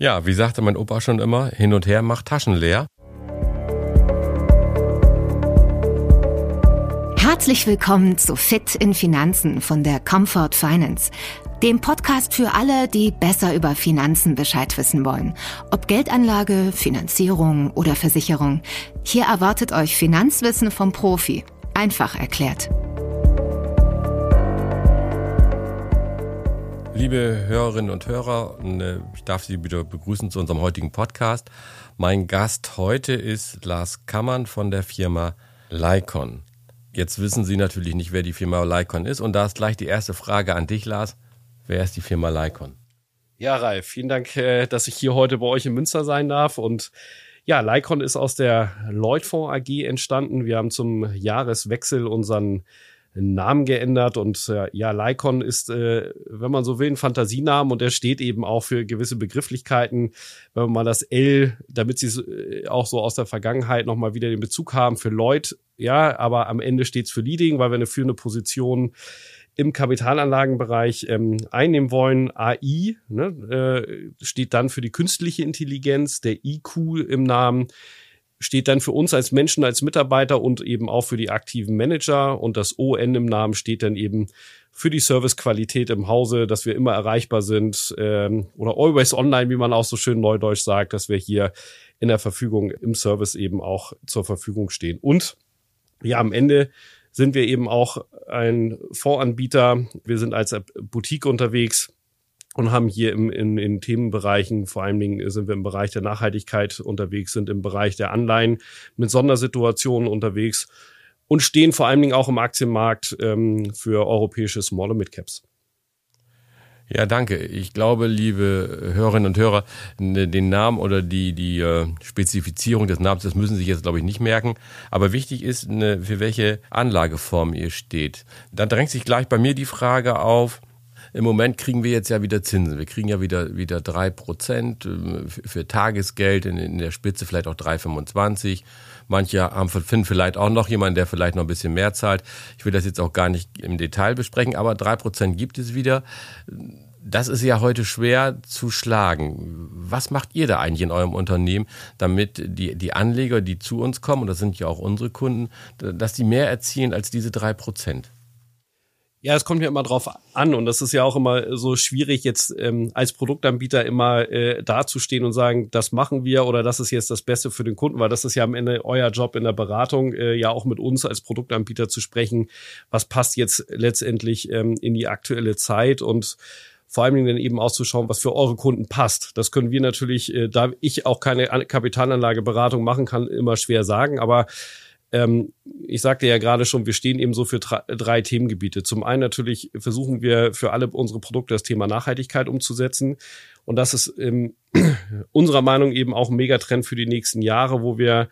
Ja, wie sagte mein Opa schon immer, hin und her macht Taschen leer. Herzlich willkommen zu Fit in Finanzen von der Comfort Finance, dem Podcast für alle, die besser über Finanzen Bescheid wissen wollen. Ob Geldanlage, Finanzierung oder Versicherung. Hier erwartet euch Finanzwissen vom Profi. Einfach erklärt. Liebe Hörerinnen und Hörer, äh, ich darf Sie wieder begrüßen zu unserem heutigen Podcast. Mein Gast heute ist Lars Kammern von der Firma Lycon. Jetzt wissen Sie natürlich nicht, wer die Firma Lycon ist. Und da ist gleich die erste Frage an dich, Lars. Wer ist die Firma Lycon? Ja, Ralf, vielen Dank, äh, dass ich hier heute bei euch in Münster sein darf. Und ja, Lycon ist aus der Lloydfonds AG entstanden. Wir haben zum Jahreswechsel unseren Namen geändert und äh, ja, Lycon ist, äh, wenn man so will, ein Fantasienamen und er steht eben auch für gewisse Begrifflichkeiten. Wenn man mal das L, damit sie äh, auch so aus der Vergangenheit nochmal wieder den Bezug haben für Lloyd, ja, aber am Ende steht's für Leading, weil wir eine führende Position im Kapitalanlagenbereich ähm, einnehmen wollen. AI ne, äh, steht dann für die künstliche Intelligenz, der IQ im Namen steht dann für uns als Menschen, als Mitarbeiter und eben auch für die aktiven Manager. Und das ON im Namen steht dann eben für die Servicequalität im Hause, dass wir immer erreichbar sind ähm, oder always online, wie man auch so schön neudeutsch sagt, dass wir hier in der Verfügung im Service eben auch zur Verfügung stehen. Und ja, am Ende sind wir eben auch ein Fondsanbieter. Wir sind als Boutique unterwegs und haben hier im, in, in Themenbereichen, vor allen Dingen sind wir im Bereich der Nachhaltigkeit unterwegs, sind im Bereich der Anleihen mit Sondersituationen unterwegs und stehen vor allen Dingen auch im Aktienmarkt ähm, für europäische Small- und Mid-Caps. Ja, danke. Ich glaube, liebe Hörerinnen und Hörer, den Namen oder die, die äh, Spezifizierung des Namens, das müssen Sie sich jetzt, glaube ich, nicht merken. Aber wichtig ist, ne, für welche Anlageform ihr steht. Dann drängt sich gleich bei mir die Frage auf, im Moment kriegen wir jetzt ja wieder Zinsen. Wir kriegen ja wieder, wieder drei Prozent äh, für Tagesgeld, in, in der Spitze vielleicht auch 3,25. Manche haben, finden vielleicht auch noch jemanden, der vielleicht noch ein bisschen mehr zahlt. Ich will das jetzt auch gar nicht im Detail besprechen, aber drei Prozent gibt es wieder. Das ist ja heute schwer zu schlagen. Was macht ihr da eigentlich in eurem Unternehmen, damit die, die Anleger, die zu uns kommen, und das sind ja auch unsere Kunden, dass die mehr erzielen als diese drei Prozent? Ja, es kommt ja immer drauf an und das ist ja auch immer so schwierig, jetzt ähm, als Produktanbieter immer äh, dazustehen und sagen, das machen wir oder das ist jetzt das Beste für den Kunden, weil das ist ja am Ende euer Job in der Beratung, äh, ja auch mit uns als Produktanbieter zu sprechen, was passt jetzt letztendlich ähm, in die aktuelle Zeit und vor allen Dingen dann eben auszuschauen, was für eure Kunden passt. Das können wir natürlich, äh, da ich auch keine Kapitalanlageberatung machen kann, immer schwer sagen, aber ähm, ich sagte ja gerade schon, wir stehen eben so für drei Themengebiete. Zum einen natürlich versuchen wir für alle unsere Produkte das Thema Nachhaltigkeit umzusetzen. Und das ist ähm, unserer Meinung eben auch ein Megatrend für die nächsten Jahre, wo wir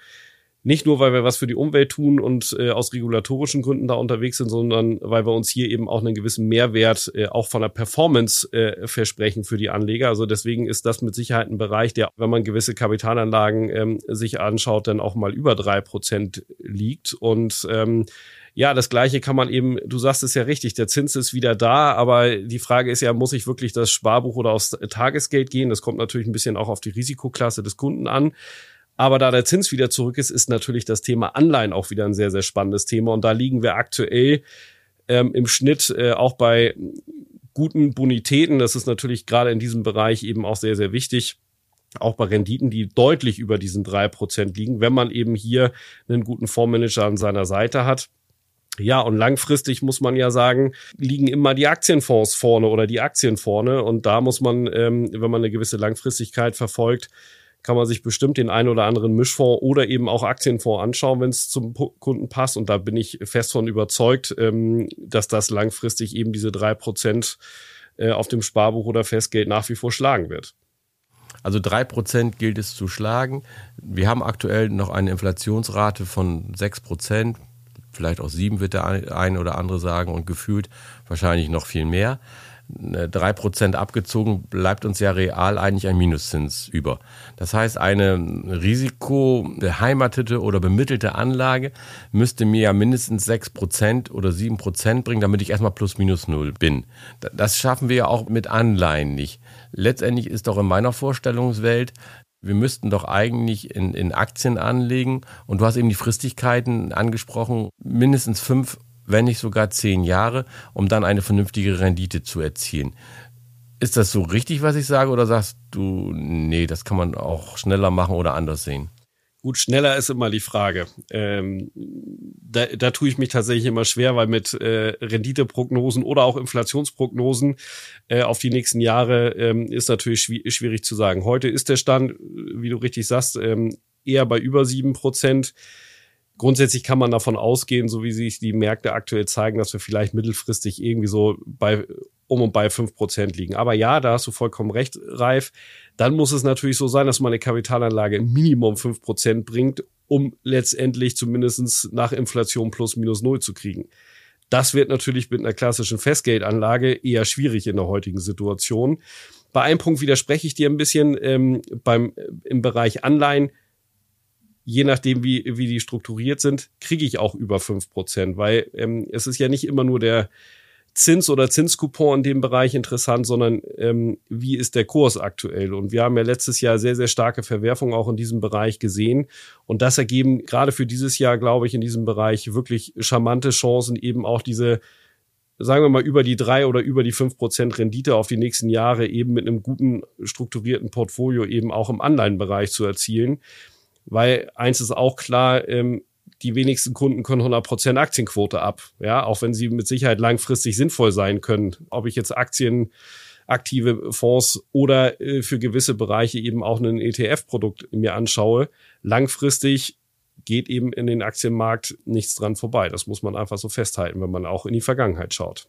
nicht nur, weil wir was für die Umwelt tun und äh, aus regulatorischen Gründen da unterwegs sind, sondern weil wir uns hier eben auch einen gewissen Mehrwert äh, auch von der Performance äh, versprechen für die Anleger. Also deswegen ist das mit Sicherheit ein Bereich, der, wenn man gewisse Kapitalanlagen ähm, sich anschaut, dann auch mal über drei Prozent liegt. Und ähm, ja, das Gleiche kann man eben, du sagst es ja richtig, der Zins ist wieder da, aber die Frage ist ja, muss ich wirklich das Sparbuch oder aufs Tagesgeld gehen? Das kommt natürlich ein bisschen auch auf die Risikoklasse des Kunden an. Aber da der Zins wieder zurück ist, ist natürlich das Thema Anleihen auch wieder ein sehr, sehr spannendes Thema. Und da liegen wir aktuell ähm, im Schnitt äh, auch bei guten Bonitäten. Das ist natürlich gerade in diesem Bereich eben auch sehr, sehr wichtig. Auch bei Renditen, die deutlich über diesen drei Prozent liegen, wenn man eben hier einen guten Fondsmanager an seiner Seite hat. Ja, und langfristig muss man ja sagen, liegen immer die Aktienfonds vorne oder die Aktien vorne. Und da muss man, ähm, wenn man eine gewisse Langfristigkeit verfolgt, kann man sich bestimmt den einen oder anderen Mischfonds oder eben auch Aktienfonds anschauen, wenn es zum Kunden passt. Und da bin ich fest von überzeugt, ähm, dass das langfristig eben diese drei Prozent äh, auf dem Sparbuch oder Festgeld nach wie vor schlagen wird. Also drei Prozent gilt es zu schlagen. Wir haben aktuell noch eine Inflationsrate von sechs Prozent. Vielleicht auch sieben wird der eine oder andere sagen und gefühlt wahrscheinlich noch viel mehr. Drei Prozent abgezogen, bleibt uns ja real eigentlich ein Minuszins über. Das heißt, eine risikobeheimatete oder bemittelte Anlage müsste mir ja mindestens sechs Prozent oder sieben Prozent bringen, damit ich erstmal plus minus null bin. Das schaffen wir ja auch mit Anleihen nicht. Letztendlich ist doch in meiner Vorstellungswelt wir müssten doch eigentlich in, in Aktien anlegen. Und du hast eben die Fristigkeiten angesprochen, mindestens fünf wenn nicht sogar zehn Jahre, um dann eine vernünftige Rendite zu erzielen. Ist das so richtig, was ich sage, oder sagst du, nee, das kann man auch schneller machen oder anders sehen? Gut, schneller ist immer die Frage. Ähm, da, da tue ich mich tatsächlich immer schwer, weil mit äh, Renditeprognosen oder auch Inflationsprognosen äh, auf die nächsten Jahre ähm, ist natürlich schwi schwierig zu sagen. Heute ist der Stand, wie du richtig sagst, ähm, eher bei über sieben Prozent. Grundsätzlich kann man davon ausgehen, so wie sich die Märkte aktuell zeigen, dass wir vielleicht mittelfristig irgendwie so bei um und bei fünf Prozent liegen. Aber ja, da hast du vollkommen recht, Reif. Dann muss es natürlich so sein, dass man eine Kapitalanlage Minimum fünf Prozent bringt, um letztendlich zumindestens nach Inflation plus minus null zu kriegen. Das wird natürlich mit einer klassischen Festgeldanlage eher schwierig in der heutigen Situation. Bei einem Punkt widerspreche ich dir ein bisschen ähm, beim im Bereich Anleihen je nachdem, wie, wie die strukturiert sind, kriege ich auch über fünf Prozent, weil ähm, es ist ja nicht immer nur der Zins oder Zinscoupon in dem Bereich interessant, sondern ähm, wie ist der Kurs aktuell? Und wir haben ja letztes Jahr sehr, sehr starke Verwerfungen auch in diesem Bereich gesehen. Und das ergeben gerade für dieses Jahr, glaube ich, in diesem Bereich wirklich charmante Chancen, eben auch diese sagen wir mal, über die drei oder über die fünf Prozent Rendite auf die nächsten Jahre eben mit einem guten strukturierten Portfolio eben auch im Anleihenbereich zu erzielen weil eins ist auch klar, ähm, die wenigsten Kunden können 100% Aktienquote ab, ja, auch wenn sie mit Sicherheit langfristig sinnvoll sein können. Ob ich jetzt Aktien, aktive Fonds oder äh, für gewisse Bereiche eben auch ein ETF-Produkt mir anschaue, langfristig geht eben in den Aktienmarkt nichts dran vorbei. Das muss man einfach so festhalten, wenn man auch in die Vergangenheit schaut.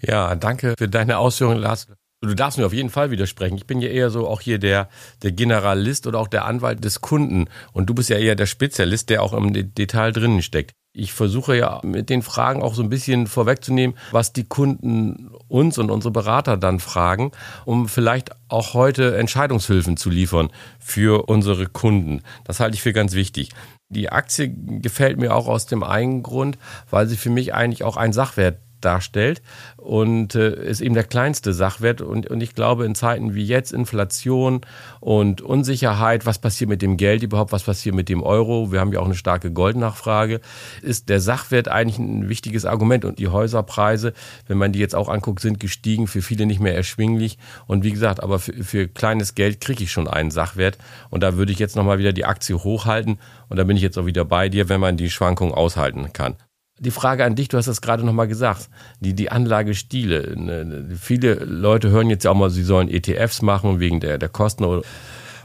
Ja, danke für deine Ausführungen, Lars. Du darfst mir auf jeden Fall widersprechen. Ich bin ja eher so auch hier der, der Generalist oder auch der Anwalt des Kunden. Und du bist ja eher der Spezialist, der auch im Detail drinnen steckt. Ich versuche ja mit den Fragen auch so ein bisschen vorwegzunehmen, was die Kunden uns und unsere Berater dann fragen, um vielleicht auch heute Entscheidungshilfen zu liefern für unsere Kunden. Das halte ich für ganz wichtig. Die Aktie gefällt mir auch aus dem einen Grund, weil sie für mich eigentlich auch ein Sachwert darstellt und äh, ist eben der kleinste Sachwert. Und, und ich glaube, in Zeiten wie jetzt, Inflation und Unsicherheit, was passiert mit dem Geld überhaupt, was passiert mit dem Euro, wir haben ja auch eine starke Goldnachfrage, ist der Sachwert eigentlich ein wichtiges Argument. Und die Häuserpreise, wenn man die jetzt auch anguckt, sind gestiegen, für viele nicht mehr erschwinglich. Und wie gesagt, aber für, für kleines Geld kriege ich schon einen Sachwert. Und da würde ich jetzt nochmal wieder die Aktie hochhalten. Und da bin ich jetzt auch wieder bei dir, wenn man die Schwankung aushalten kann die Frage an dich, du hast das gerade nochmal gesagt, die, die Anlagestile. Ne, viele Leute hören jetzt ja auch mal, sie sollen ETFs machen wegen der, der Kosten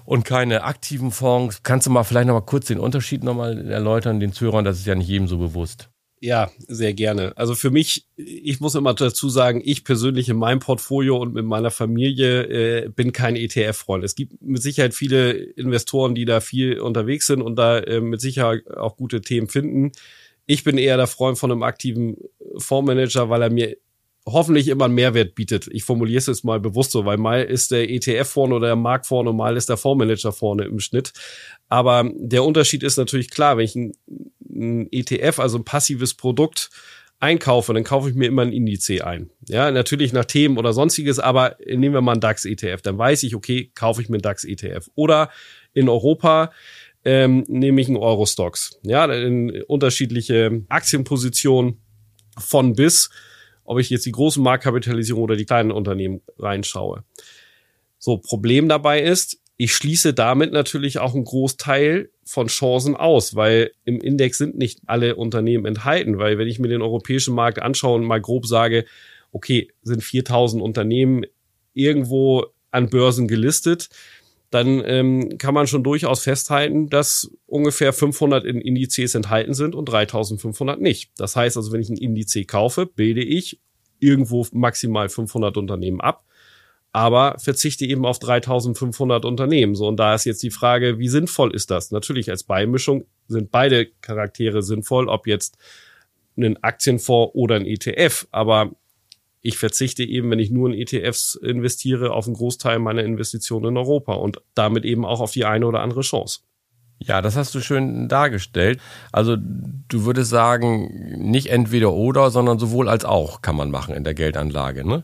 und keine aktiven Fonds. Kannst du mal vielleicht nochmal kurz den Unterschied nochmal erläutern, den Zuhörern, das ist ja nicht jedem so bewusst. Ja, sehr gerne. Also für mich, ich muss immer dazu sagen, ich persönlich in meinem Portfolio und mit meiner Familie äh, bin kein ETF-Freund. Es gibt mit Sicherheit viele Investoren, die da viel unterwegs sind und da äh, mit Sicherheit auch gute Themen finden. Ich bin eher der Freund von einem aktiven Fondsmanager, weil er mir hoffentlich immer einen Mehrwert bietet. Ich formuliere es jetzt mal bewusst so, weil mal ist der ETF vorne oder der Markt vorne und mal ist der Fondsmanager vorne im Schnitt. Aber der Unterschied ist natürlich klar, wenn ich ein, ein ETF, also ein passives Produkt einkaufe, dann kaufe ich mir immer ein Indiz ein. Ja, natürlich nach Themen oder sonstiges, aber nehmen wir mal einen DAX-ETF. Dann weiß ich, okay, kaufe ich mir einen DAX-ETF. Oder in Europa ähm, nämlich ein Eurostox. Ja, in unterschiedliche Aktienpositionen von bis, ob ich jetzt die großen Marktkapitalisierung oder die kleinen Unternehmen reinschaue. So, Problem dabei ist, ich schließe damit natürlich auch einen Großteil von Chancen aus, weil im Index sind nicht alle Unternehmen enthalten, weil wenn ich mir den europäischen Markt anschaue und mal grob sage, okay, sind 4000 Unternehmen irgendwo an Börsen gelistet, dann ähm, kann man schon durchaus festhalten, dass ungefähr 500 in Indizes enthalten sind und 3500 nicht. Das heißt also, wenn ich ein Indiz kaufe, bilde ich irgendwo maximal 500 Unternehmen ab, aber verzichte eben auf 3500 Unternehmen. So, und da ist jetzt die Frage, wie sinnvoll ist das? Natürlich als Beimischung sind beide Charaktere sinnvoll, ob jetzt ein Aktienfonds oder ein ETF, aber ich verzichte eben, wenn ich nur in ETFs investiere, auf einen Großteil meiner Investitionen in Europa und damit eben auch auf die eine oder andere Chance. Ja, das hast du schön dargestellt. Also du würdest sagen, nicht entweder oder, sondern sowohl als auch kann man machen in der Geldanlage. Ne?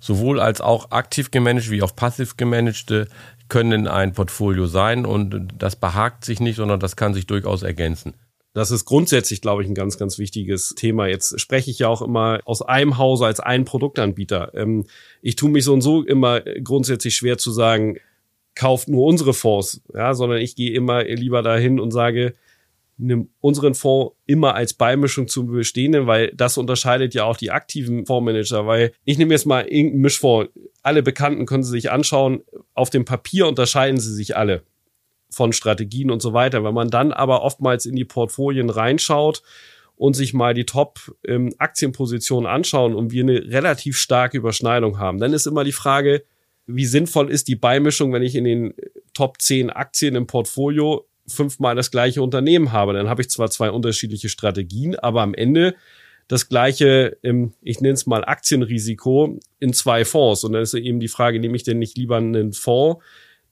Sowohl als auch aktiv gemanagt wie auch passiv gemanagte können ein Portfolio sein und das behagt sich nicht, sondern das kann sich durchaus ergänzen. Das ist grundsätzlich, glaube ich, ein ganz, ganz wichtiges Thema. Jetzt spreche ich ja auch immer aus einem Hause als ein Produktanbieter. Ähm, ich tue mich so und so immer grundsätzlich schwer zu sagen, kauft nur unsere Fonds, ja, sondern ich gehe immer lieber dahin und sage, nimm unseren Fonds immer als Beimischung zum bestehenden, weil das unterscheidet ja auch die aktiven Fondsmanager, weil ich nehme jetzt mal irgendeinen Mischfonds. Alle Bekannten können Sie sich anschauen. Auf dem Papier unterscheiden sie sich alle von Strategien und so weiter. Wenn man dann aber oftmals in die Portfolien reinschaut und sich mal die Top-Aktienpositionen ähm, anschauen und wir eine relativ starke Überschneidung haben, dann ist immer die Frage, wie sinnvoll ist die Beimischung, wenn ich in den Top 10 Aktien im Portfolio fünfmal das gleiche Unternehmen habe. Dann habe ich zwar zwei unterschiedliche Strategien, aber am Ende das gleiche, ich nenne es mal Aktienrisiko in zwei Fonds. Und dann ist eben die Frage, nehme ich denn nicht lieber einen Fonds,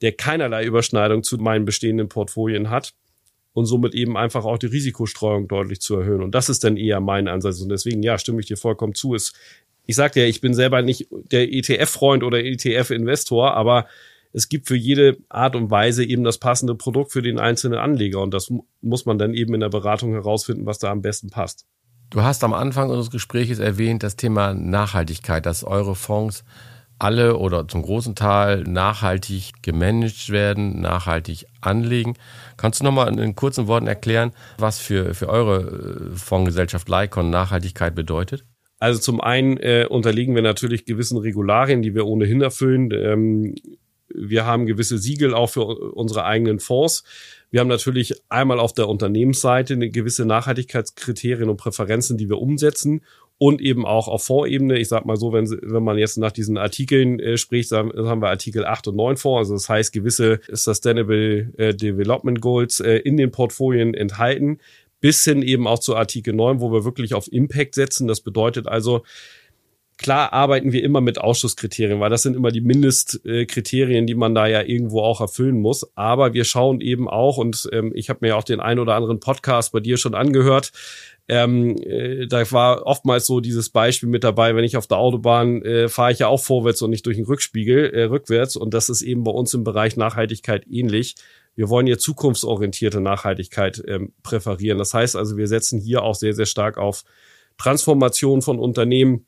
der keinerlei Überschneidung zu meinen bestehenden Portfolien hat und somit eben einfach auch die Risikostreuung deutlich zu erhöhen. Und das ist dann eher mein Ansatz. Und deswegen, ja, stimme ich dir vollkommen zu. Es ich sagte ja, ich bin selber nicht der ETF-Freund oder ETF-Investor, aber es gibt für jede Art und Weise eben das passende Produkt für den einzelnen Anleger. Und das muss man dann eben in der Beratung herausfinden, was da am besten passt. Du hast am Anfang unseres Gesprächs erwähnt, das Thema Nachhaltigkeit, dass eure Fonds alle oder zum großen Teil nachhaltig gemanagt werden, nachhaltig anlegen. Kannst du nochmal in kurzen Worten erklären, was für, für eure äh, Fondsgesellschaft Lycon Nachhaltigkeit bedeutet? Also zum einen äh, unterliegen wir natürlich gewissen Regularien, die wir ohnehin erfüllen. Ähm, wir haben gewisse Siegel auch für unsere eigenen Fonds. Wir haben natürlich einmal auf der Unternehmensseite eine gewisse Nachhaltigkeitskriterien und Präferenzen, die wir umsetzen und eben auch auf Fondsebene. Ich sag mal so, wenn, wenn man jetzt nach diesen Artikeln äh, spricht, dann haben wir Artikel 8 und 9 Fonds. Also das heißt, gewisse Sustainable äh, Development Goals äh, in den Portfolien enthalten bis hin eben auch zu Artikel 9, wo wir wirklich auf Impact setzen. Das bedeutet also, klar arbeiten wir immer mit Ausschusskriterien, weil das sind immer die Mindestkriterien, die man da ja irgendwo auch erfüllen muss. Aber wir schauen eben auch, und ähm, ich habe mir auch den ein oder anderen Podcast bei dir schon angehört, ähm, äh, da war oftmals so dieses Beispiel mit dabei, wenn ich auf der Autobahn äh, fahre ich ja auch vorwärts und nicht durch den Rückspiegel äh, rückwärts und das ist eben bei uns im Bereich Nachhaltigkeit ähnlich wir wollen hier zukunftsorientierte Nachhaltigkeit ähm, präferieren. Das heißt also, wir setzen hier auch sehr, sehr stark auf Transformation von Unternehmen.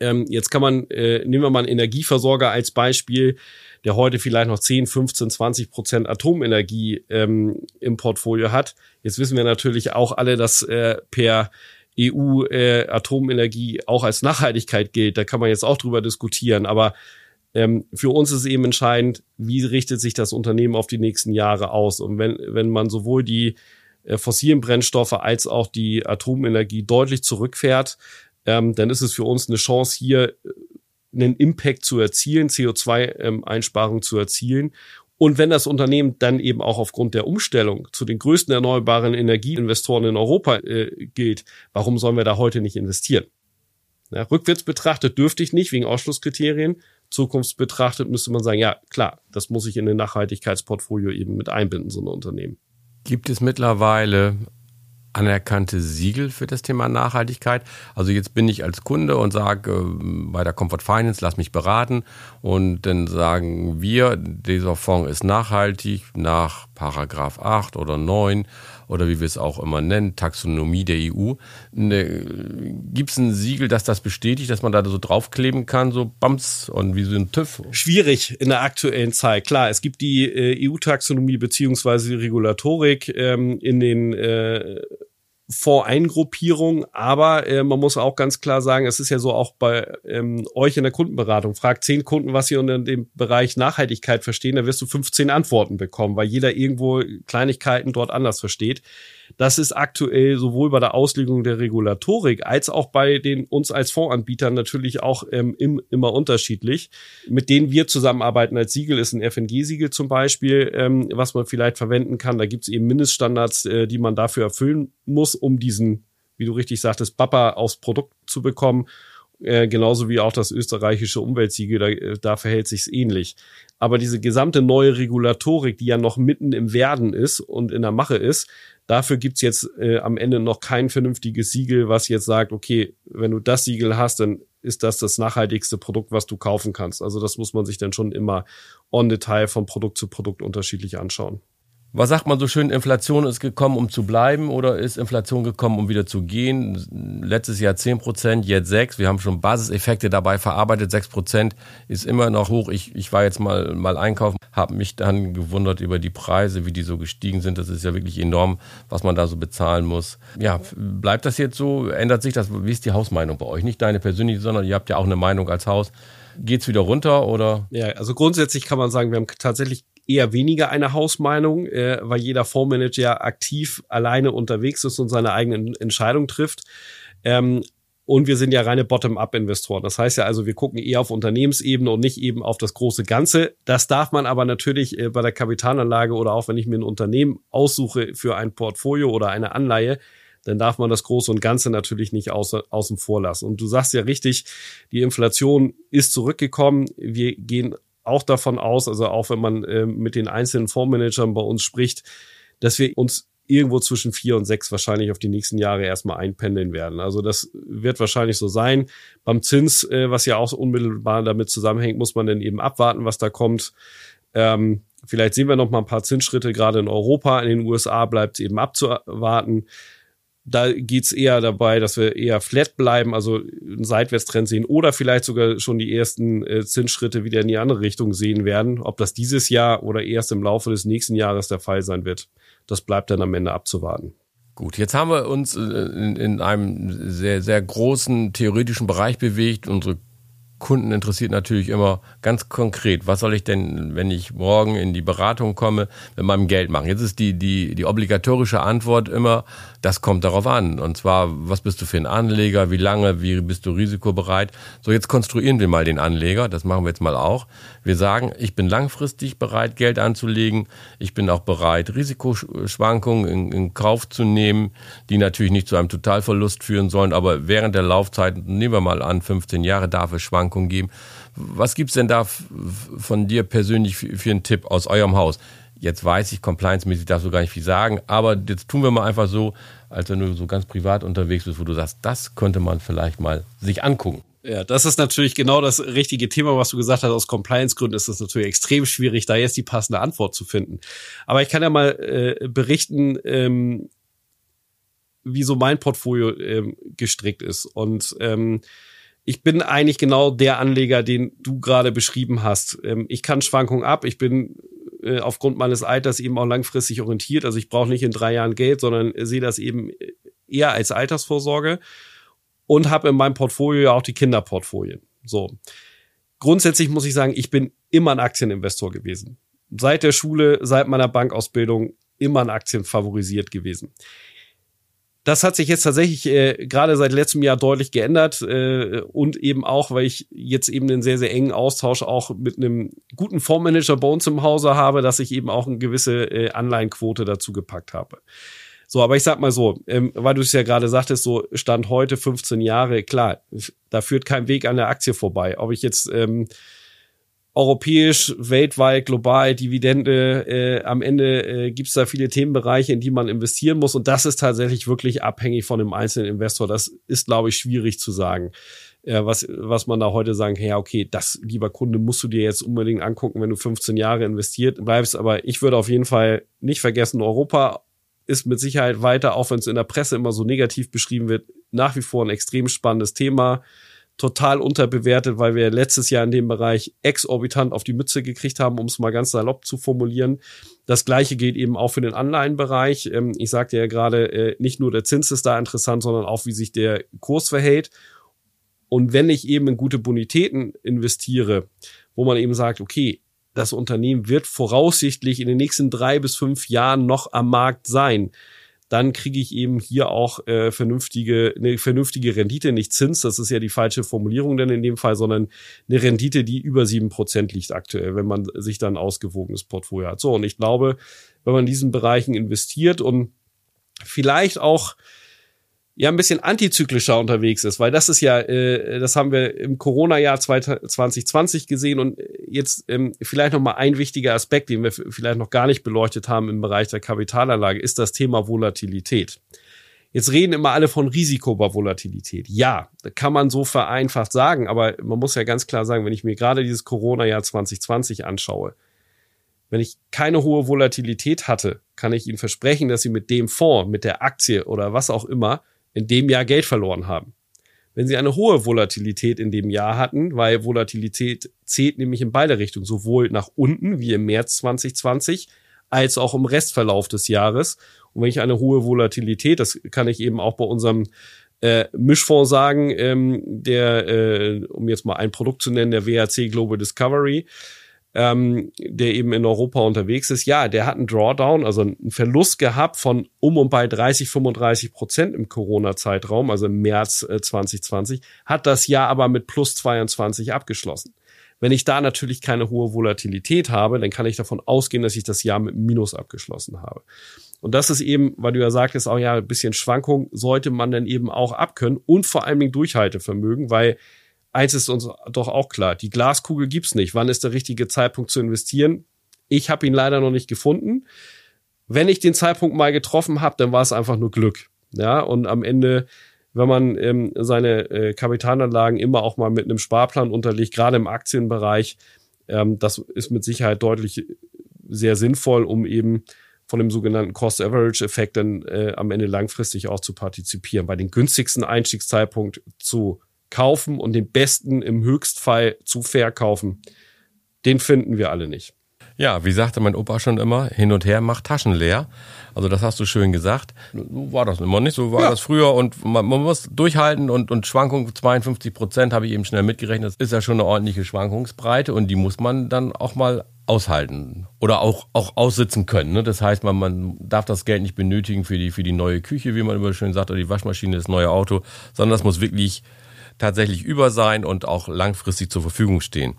Ähm, jetzt kann man, äh, nehmen wir mal einen Energieversorger als Beispiel, der heute vielleicht noch 10, 15, 20 Prozent Atomenergie ähm, im Portfolio hat. Jetzt wissen wir natürlich auch alle, dass äh, per EU äh, Atomenergie auch als Nachhaltigkeit gilt. Da kann man jetzt auch drüber diskutieren. Aber ähm, für uns ist eben entscheidend, wie richtet sich das Unternehmen auf die nächsten Jahre aus. Und wenn, wenn man sowohl die äh, fossilen Brennstoffe als auch die Atomenergie deutlich zurückfährt, ähm, dann ist es für uns eine Chance, hier äh, einen Impact zu erzielen, CO2-Einsparungen ähm, zu erzielen. Und wenn das Unternehmen dann eben auch aufgrund der Umstellung zu den größten erneuerbaren Energieinvestoren in Europa äh, gilt, warum sollen wir da heute nicht investieren? Ja, rückwärts betrachtet dürfte ich nicht wegen Ausschlusskriterien. Zukunft betrachtet, müsste man sagen, ja, klar, das muss ich in ein Nachhaltigkeitsportfolio eben mit einbinden, so ein Unternehmen. Gibt es mittlerweile anerkannte Siegel für das Thema Nachhaltigkeit. Also jetzt bin ich als Kunde und sage äh, bei der Comfort Finance, lass mich beraten und dann sagen wir, dieser Fonds ist nachhaltig nach Paragraph 8 oder 9 oder wie wir es auch immer nennen, Taxonomie der EU. Ne, Gibt es ein Siegel, das das bestätigt, dass man da so draufkleben kann, so Bams und wie so ein TÜV? Schwierig in der aktuellen Zeit. Klar, es gibt die äh, EU-Taxonomie beziehungsweise die Regulatorik ähm, in den äh, Voreingruppierung, aber äh, man muss auch ganz klar sagen, es ist ja so auch bei ähm, euch in der Kundenberatung. Fragt zehn Kunden, was sie unter dem Bereich Nachhaltigkeit verstehen, dann wirst du 15 Antworten bekommen, weil jeder irgendwo Kleinigkeiten dort anders versteht. Das ist aktuell sowohl bei der Auslegung der Regulatorik als auch bei den uns als Fondsanbietern natürlich auch ähm, im, immer unterschiedlich. Mit denen wir zusammenarbeiten als Siegel ist ein FNG-Siegel zum Beispiel, ähm, was man vielleicht verwenden kann. Da gibt es eben Mindeststandards, äh, die man dafür erfüllen muss, um diesen, wie du richtig sagtest, Bapper aufs Produkt zu bekommen äh, genauso wie auch das österreichische Umweltsiegel, da, äh, da verhält sich's ähnlich. Aber diese gesamte neue Regulatorik, die ja noch mitten im Werden ist und in der Mache ist, dafür gibt's jetzt äh, am Ende noch kein vernünftiges Siegel, was jetzt sagt, okay, wenn du das Siegel hast, dann ist das das nachhaltigste Produkt, was du kaufen kannst. Also das muss man sich dann schon immer on Detail von Produkt zu Produkt unterschiedlich anschauen. Was sagt man so schön, Inflation ist gekommen, um zu bleiben oder ist Inflation gekommen, um wieder zu gehen? Letztes Jahr 10 Prozent, jetzt 6. Wir haben schon Basiseffekte dabei verarbeitet. 6 Prozent ist immer noch hoch. Ich, ich war jetzt mal, mal einkaufen, habe mich dann gewundert über die Preise, wie die so gestiegen sind. Das ist ja wirklich enorm, was man da so bezahlen muss. Ja, bleibt das jetzt so? Ändert sich das? Wie ist die Hausmeinung bei euch? Nicht deine persönliche, sondern ihr habt ja auch eine Meinung als Haus. Geht's wieder runter oder? Ja, also grundsätzlich kann man sagen, wir haben tatsächlich eher weniger eine Hausmeinung, äh, weil jeder Fondsmanager aktiv alleine unterwegs ist und seine eigenen Entscheidungen trifft. Ähm, und wir sind ja reine Bottom-up-Investoren. Das heißt ja also, wir gucken eher auf Unternehmensebene und nicht eben auf das große Ganze. Das darf man aber natürlich äh, bei der Kapitalanlage oder auch wenn ich mir ein Unternehmen aussuche für ein Portfolio oder eine Anleihe, dann darf man das Große und Ganze natürlich nicht außer, außen vor lassen. Und du sagst ja richtig, die Inflation ist zurückgekommen. Wir gehen auch davon aus, also auch wenn man äh, mit den einzelnen Fondsmanagern bei uns spricht, dass wir uns irgendwo zwischen vier und sechs wahrscheinlich auf die nächsten Jahre erstmal einpendeln werden. Also das wird wahrscheinlich so sein. Beim Zins, äh, was ja auch unmittelbar damit zusammenhängt, muss man dann eben abwarten, was da kommt. Ähm, vielleicht sehen wir noch mal ein paar Zinsschritte gerade in Europa. In den USA bleibt es eben abzuwarten. Da geht's eher dabei, dass wir eher flat bleiben, also einen Seitwärtstrend sehen oder vielleicht sogar schon die ersten äh, Zinsschritte wieder in die andere Richtung sehen werden. Ob das dieses Jahr oder erst im Laufe des nächsten Jahres der Fall sein wird, das bleibt dann am Ende abzuwarten. Gut, jetzt haben wir uns äh, in, in einem sehr, sehr großen theoretischen Bereich bewegt. Unsere Kunden interessiert natürlich immer ganz konkret, was soll ich denn, wenn ich morgen in die Beratung komme, mit meinem Geld machen? Jetzt ist die, die, die obligatorische Antwort immer, das kommt darauf an. Und zwar, was bist du für ein Anleger, wie lange, wie bist du risikobereit? So, jetzt konstruieren wir mal den Anleger, das machen wir jetzt mal auch. Wir sagen, ich bin langfristig bereit, Geld anzulegen. Ich bin auch bereit, Risikoschwankungen in, in Kauf zu nehmen, die natürlich nicht zu einem Totalverlust führen sollen, aber während der Laufzeit, nehmen wir mal an, 15 Jahre darf es Schwankungen Schwankungen geben. Was gibt's denn da von dir persönlich für, für einen Tipp aus eurem Haus? Jetzt weiß ich, compliance-mäßig darfst du gar nicht viel sagen, aber jetzt tun wir mal einfach so, als wenn du so ganz privat unterwegs bist, wo du sagst, das könnte man vielleicht mal sich angucken. Ja, das ist natürlich genau das richtige Thema, was du gesagt hast. Aus Compliance-Gründen ist es natürlich extrem schwierig, da jetzt die passende Antwort zu finden. Aber ich kann ja mal äh, berichten, ähm, wie so mein Portfolio ähm, gestrickt ist. Und ähm, ich bin eigentlich genau der Anleger, den du gerade beschrieben hast. Ähm, ich kann Schwankungen ab. Ich bin äh, aufgrund meines Alters eben auch langfristig orientiert. Also ich brauche nicht in drei Jahren Geld, sondern sehe das eben eher als Altersvorsorge und habe in meinem Portfolio ja auch die Kinderportfolien. So. Grundsätzlich muss ich sagen, ich bin immer ein Aktieninvestor gewesen. Seit der Schule, seit meiner Bankausbildung immer ein Aktien favorisiert gewesen. Das hat sich jetzt tatsächlich äh, gerade seit letztem Jahr deutlich geändert äh, und eben auch, weil ich jetzt eben einen sehr, sehr engen Austausch auch mit einem guten Fondsmanager bei uns im Hause habe, dass ich eben auch eine gewisse äh, Anleihenquote dazu gepackt habe. So, aber ich sag mal so, ähm, weil du es ja gerade sagtest, so Stand heute 15 Jahre, klar, da führt kein Weg an der Aktie vorbei. Ob ich jetzt ähm, europäisch, weltweit, global, Dividende. Äh, am Ende äh, gibt es da viele Themenbereiche, in die man investieren muss. Und das ist tatsächlich wirklich abhängig von dem einzelnen Investor. Das ist, glaube ich, schwierig zu sagen. Äh, was, was man da heute sagen ja, okay, das, lieber Kunde, musst du dir jetzt unbedingt angucken, wenn du 15 Jahre investiert bleibst. Aber ich würde auf jeden Fall nicht vergessen, Europa ist mit Sicherheit weiter, auch wenn es in der Presse immer so negativ beschrieben wird, nach wie vor ein extrem spannendes Thema total unterbewertet, weil wir letztes Jahr in dem Bereich exorbitant auf die Mütze gekriegt haben, um es mal ganz salopp zu formulieren. Das gleiche gilt eben auch für den Anleihenbereich. Ähm, ich sagte ja gerade, äh, nicht nur der Zins ist da interessant, sondern auch, wie sich der Kurs verhält. Und wenn ich eben in gute Bonitäten investiere, wo man eben sagt, okay, das Unternehmen wird voraussichtlich in den nächsten drei bis fünf Jahren noch am Markt sein, dann kriege ich eben hier auch äh, vernünftige, eine vernünftige Rendite, nicht Zins, das ist ja die falsche Formulierung denn in dem Fall, sondern eine Rendite, die über sieben Prozent liegt aktuell, wenn man sich dann ausgewogenes Portfolio hat. So, und ich glaube, wenn man in diesen Bereichen investiert und vielleicht auch ja ein bisschen antizyklischer unterwegs ist, weil das ist ja, äh, das haben wir im Corona-Jahr 2020 gesehen und jetzt ähm, vielleicht noch mal ein wichtiger Aspekt, den wir vielleicht noch gar nicht beleuchtet haben im Bereich der Kapitalanlage, ist das Thema Volatilität. Jetzt reden immer alle von Risiko bei Volatilität. Ja, kann man so vereinfacht sagen, aber man muss ja ganz klar sagen, wenn ich mir gerade dieses Corona-Jahr 2020 anschaue, wenn ich keine hohe Volatilität hatte, kann ich Ihnen versprechen, dass Sie mit dem Fonds, mit der Aktie oder was auch immer in dem Jahr Geld verloren haben. Wenn Sie eine hohe Volatilität in dem Jahr hatten, weil Volatilität zählt nämlich in beide Richtungen, sowohl nach unten wie im März 2020 als auch im Restverlauf des Jahres. Und wenn ich eine hohe Volatilität, das kann ich eben auch bei unserem äh, Mischfonds sagen, ähm, der, äh, um jetzt mal ein Produkt zu nennen, der WAC Global Discovery, ähm, der eben in Europa unterwegs ist, ja, der hat einen Drawdown, also einen Verlust gehabt von um und bei 30, 35 Prozent im Corona-Zeitraum, also im März äh, 2020, hat das Jahr aber mit plus 22 abgeschlossen. Wenn ich da natürlich keine hohe Volatilität habe, dann kann ich davon ausgehen, dass ich das Jahr mit Minus abgeschlossen habe. Und das ist eben, weil du ja sagtest, auch ja, ein bisschen Schwankung sollte man dann eben auch abkönnen und vor allen Dingen Durchhaltevermögen, weil eins ist uns doch auch klar, die Glaskugel gibt's nicht. Wann ist der richtige Zeitpunkt zu investieren? Ich habe ihn leider noch nicht gefunden. Wenn ich den Zeitpunkt mal getroffen habe, dann war es einfach nur Glück. Ja, und am Ende, wenn man ähm, seine äh, Kapitalanlagen immer auch mal mit einem Sparplan unterlegt, gerade im Aktienbereich, ähm, das ist mit Sicherheit deutlich sehr sinnvoll, um eben von dem sogenannten Cost-Average-Effekt dann äh, am Ende langfristig auch zu partizipieren, bei den günstigsten Einstiegszeitpunkt zu kaufen und den besten im Höchstfall zu verkaufen, den finden wir alle nicht. Ja, wie sagte mein Opa schon immer, hin und her macht Taschen leer. Also das hast du schön gesagt. So war das immer nicht, so war ja. das früher und man, man, muss durchhalten und, und Schwankung 52 Prozent habe ich eben schnell mitgerechnet. Das ist ja schon eine ordentliche Schwankungsbreite und die muss man dann auch mal aushalten oder auch, auch aussitzen können. Ne? Das heißt, man, man darf das Geld nicht benötigen für die, für die neue Küche, wie man immer schön sagt, oder die Waschmaschine, das neue Auto, sondern das muss wirklich tatsächlich über sein und auch langfristig zur Verfügung stehen.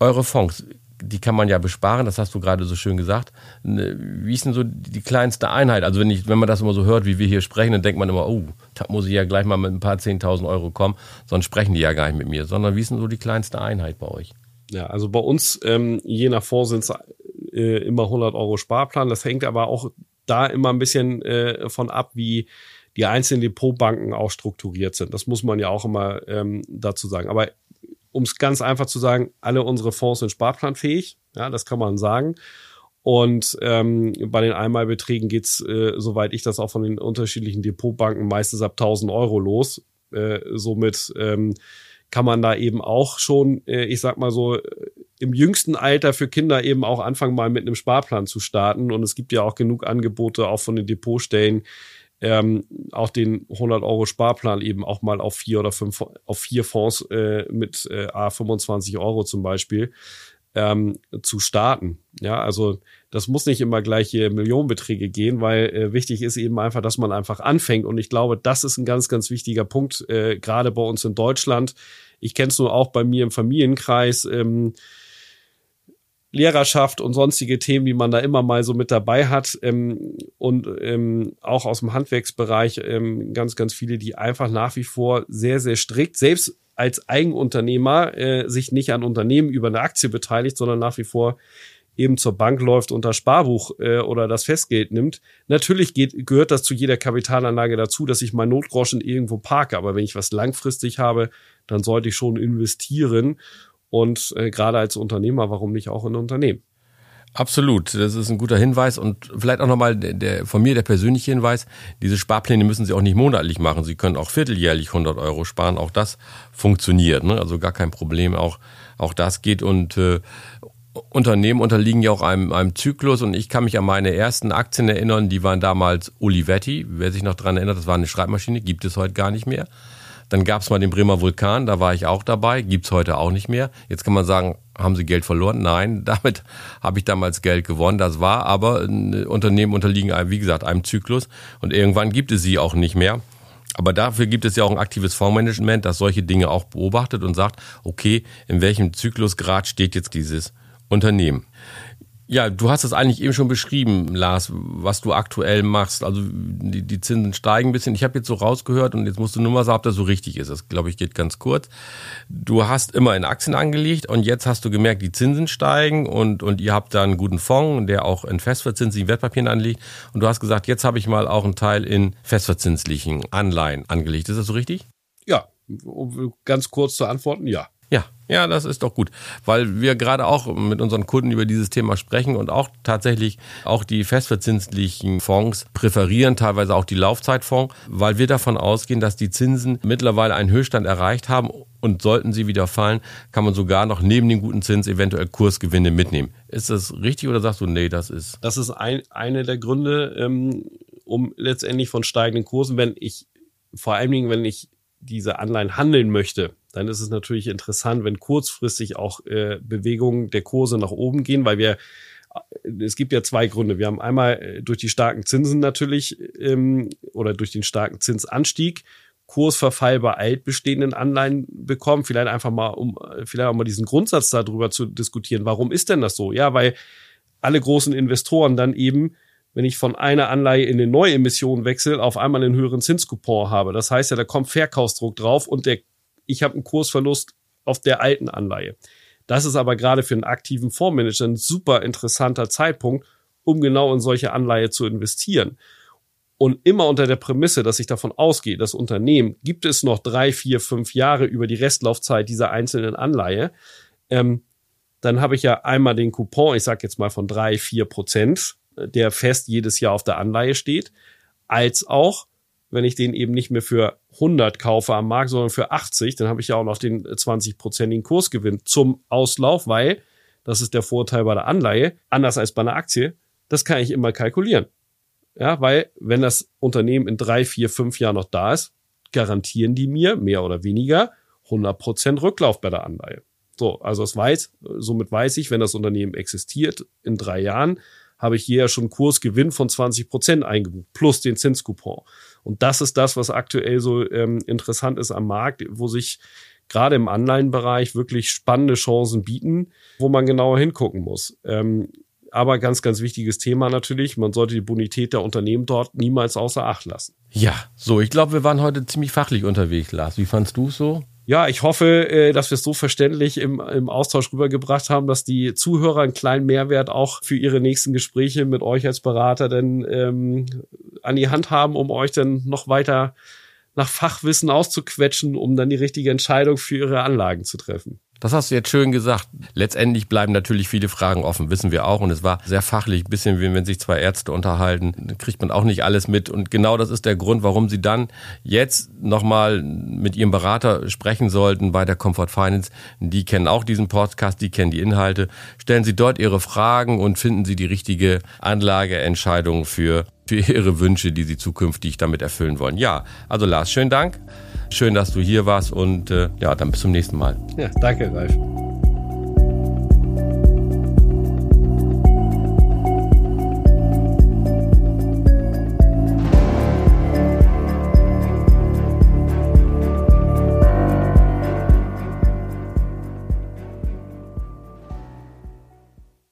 Eure Fonds, die kann man ja besparen, das hast du gerade so schön gesagt. Ne, wie ist denn so die kleinste Einheit? Also wenn, ich, wenn man das immer so hört, wie wir hier sprechen, dann denkt man immer, oh, da muss ich ja gleich mal mit ein paar 10.000 Euro kommen, sonst sprechen die ja gar nicht mit mir. Sondern wie ist denn so die kleinste Einheit bei euch? Ja, also bei uns, ähm, je nach Fonds sind es äh, immer 100 Euro Sparplan. Das hängt aber auch da immer ein bisschen äh, von ab, wie die einzelnen Depotbanken auch strukturiert sind. Das muss man ja auch immer ähm, dazu sagen. Aber um es ganz einfach zu sagen, alle unsere Fonds sind sparplanfähig. Ja, das kann man sagen. Und ähm, bei den Einmalbeträgen geht's, äh, soweit ich das auch von den unterschiedlichen Depotbanken, meistens ab 1000 Euro los. Äh, somit ähm, kann man da eben auch schon, äh, ich sag mal so, im jüngsten Alter für Kinder eben auch anfangen, mal mit einem Sparplan zu starten. Und es gibt ja auch genug Angebote auch von den Depotstellen, ähm, auch den 100 Euro Sparplan eben auch mal auf vier oder fünf, auf vier Fonds äh, mit äh, A 25 Euro zum Beispiel ähm, zu starten. Ja, also das muss nicht immer gleiche Millionenbeträge gehen, weil äh, wichtig ist eben einfach, dass man einfach anfängt. Und ich glaube, das ist ein ganz, ganz wichtiger Punkt, äh, gerade bei uns in Deutschland. Ich kenne es nur auch bei mir im Familienkreis. Ähm, Lehrerschaft und sonstige Themen, die man da immer mal so mit dabei hat ähm, und ähm, auch aus dem Handwerksbereich ähm, ganz, ganz viele, die einfach nach wie vor sehr, sehr strikt, selbst als Eigenunternehmer, äh, sich nicht an Unternehmen über eine Aktie beteiligt, sondern nach wie vor eben zur Bank läuft und das Sparbuch äh, oder das Festgeld nimmt. Natürlich geht, gehört das zu jeder Kapitalanlage dazu, dass ich mein Notgroschen irgendwo parke. Aber wenn ich was langfristig habe, dann sollte ich schon investieren und äh, gerade als Unternehmer, warum nicht auch in Unternehmen? Absolut, das ist ein guter Hinweis und vielleicht auch nochmal der, der, von mir der persönliche Hinweis, diese Sparpläne müssen Sie auch nicht monatlich machen, Sie können auch vierteljährlich 100 Euro sparen, auch das funktioniert, ne? also gar kein Problem, auch, auch das geht. Und äh, Unternehmen unterliegen ja auch einem, einem Zyklus. Und ich kann mich an meine ersten Aktien erinnern, die waren damals Olivetti, wer sich noch dran erinnert, das war eine Schreibmaschine, gibt es heute gar nicht mehr. Dann gab es mal den Bremer Vulkan, da war ich auch dabei, gibt's heute auch nicht mehr. Jetzt kann man sagen, haben sie Geld verloren? Nein, damit habe ich damals Geld gewonnen. Das war aber Unternehmen unterliegen wie gesagt, einem Zyklus und irgendwann gibt es sie auch nicht mehr. Aber dafür gibt es ja auch ein aktives Fondsmanagement, das solche Dinge auch beobachtet und sagt, okay, in welchem Zyklusgrad steht jetzt dieses Unternehmen? Ja, du hast es eigentlich eben schon beschrieben, Lars, was du aktuell machst. Also die, die Zinsen steigen ein bisschen. Ich habe jetzt so rausgehört und jetzt musst du nur mal sagen, ob das so richtig ist. Das, glaube ich, geht ganz kurz. Du hast immer in Aktien angelegt und jetzt hast du gemerkt, die Zinsen steigen und, und ihr habt da einen guten Fonds, der auch in festverzinslichen Wertpapieren anliegt. Und du hast gesagt, jetzt habe ich mal auch einen Teil in festverzinslichen Anleihen angelegt. Ist das so richtig? Ja, um ganz kurz zu antworten, ja. Ja, ja, das ist doch gut, weil wir gerade auch mit unseren Kunden über dieses Thema sprechen und auch tatsächlich auch die festverzinslichen Fonds präferieren, teilweise auch die Laufzeitfonds, weil wir davon ausgehen, dass die Zinsen mittlerweile einen Höchststand erreicht haben und sollten sie wieder fallen, kann man sogar noch neben dem guten Zins eventuell Kursgewinne mitnehmen. Ist das richtig oder sagst du, nee, das ist? Das ist ein, eine der Gründe, ähm, um letztendlich von steigenden Kursen, wenn ich vor allen Dingen, wenn ich diese Anleihen handeln möchte, dann ist es natürlich interessant, wenn kurzfristig auch äh, Bewegungen der Kurse nach oben gehen, weil wir äh, es gibt ja zwei Gründe. Wir haben einmal äh, durch die starken Zinsen natürlich ähm, oder durch den starken Zinsanstieg Kursverfall bei altbestehenden Anleihen bekommen. Vielleicht einfach mal, um vielleicht auch mal diesen Grundsatz darüber zu diskutieren. Warum ist denn das so? Ja, weil alle großen Investoren dann eben wenn ich von einer Anleihe in eine neue Emission wechsle, auf einmal einen höheren Zinskupon habe. Das heißt ja, da kommt Verkaufsdruck drauf und der, ich habe einen Kursverlust auf der alten Anleihe. Das ist aber gerade für einen aktiven Fondsmanager ein super interessanter Zeitpunkt, um genau in solche Anleihe zu investieren. Und immer unter der Prämisse, dass ich davon ausgehe, das Unternehmen gibt es noch drei, vier, fünf Jahre über die Restlaufzeit dieser einzelnen Anleihe, ähm, dann habe ich ja einmal den Coupon, ich sage jetzt mal von drei, vier Prozent, der fest jedes Jahr auf der Anleihe steht, als auch, wenn ich den eben nicht mehr für 100 kaufe am Markt, sondern für 80, dann habe ich ja auch noch den 20-prozentigen Kursgewinn zum Auslauf, weil, das ist der Vorteil bei der Anleihe, anders als bei einer Aktie, das kann ich immer kalkulieren. Ja, weil wenn das Unternehmen in drei, vier, fünf Jahren noch da ist, garantieren die mir mehr oder weniger 100 Prozent Rücklauf bei der Anleihe. So, also es weiß, somit weiß ich, wenn das Unternehmen existiert in drei Jahren, habe ich hier ja schon Kursgewinn von 20 Prozent eingebucht, plus den Zinscoupon. Und das ist das, was aktuell so ähm, interessant ist am Markt, wo sich gerade im Anleihenbereich wirklich spannende Chancen bieten, wo man genauer hingucken muss. Ähm, aber ganz, ganz wichtiges Thema natürlich. Man sollte die Bonität der Unternehmen dort niemals außer Acht lassen. Ja, so, ich glaube, wir waren heute ziemlich fachlich unterwegs, Lars. Wie fandst du es so? Ja, ich hoffe, äh, dass wir es so verständlich im, im Austausch rübergebracht haben, dass die Zuhörer einen kleinen Mehrwert auch für ihre nächsten Gespräche mit euch als Berater denn ähm, an die Hand haben, um euch dann noch weiter nach Fachwissen auszuquetschen, um dann die richtige Entscheidung für ihre Anlagen zu treffen. Das hast du jetzt schön gesagt. Letztendlich bleiben natürlich viele Fragen offen, wissen wir auch. Und es war sehr fachlich, ein bisschen wie wenn sich zwei Ärzte unterhalten, kriegt man auch nicht alles mit. Und genau das ist der Grund, warum Sie dann jetzt nochmal mit Ihrem Berater sprechen sollten bei der Comfort Finance. Die kennen auch diesen Podcast, die kennen die Inhalte. Stellen Sie dort Ihre Fragen und finden Sie die richtige Anlageentscheidung für, für Ihre Wünsche, die Sie zukünftig damit erfüllen wollen. Ja, also Lars, schönen Dank. Schön, dass du hier warst und äh, ja, dann bis zum nächsten Mal. Ja, danke, Ralf.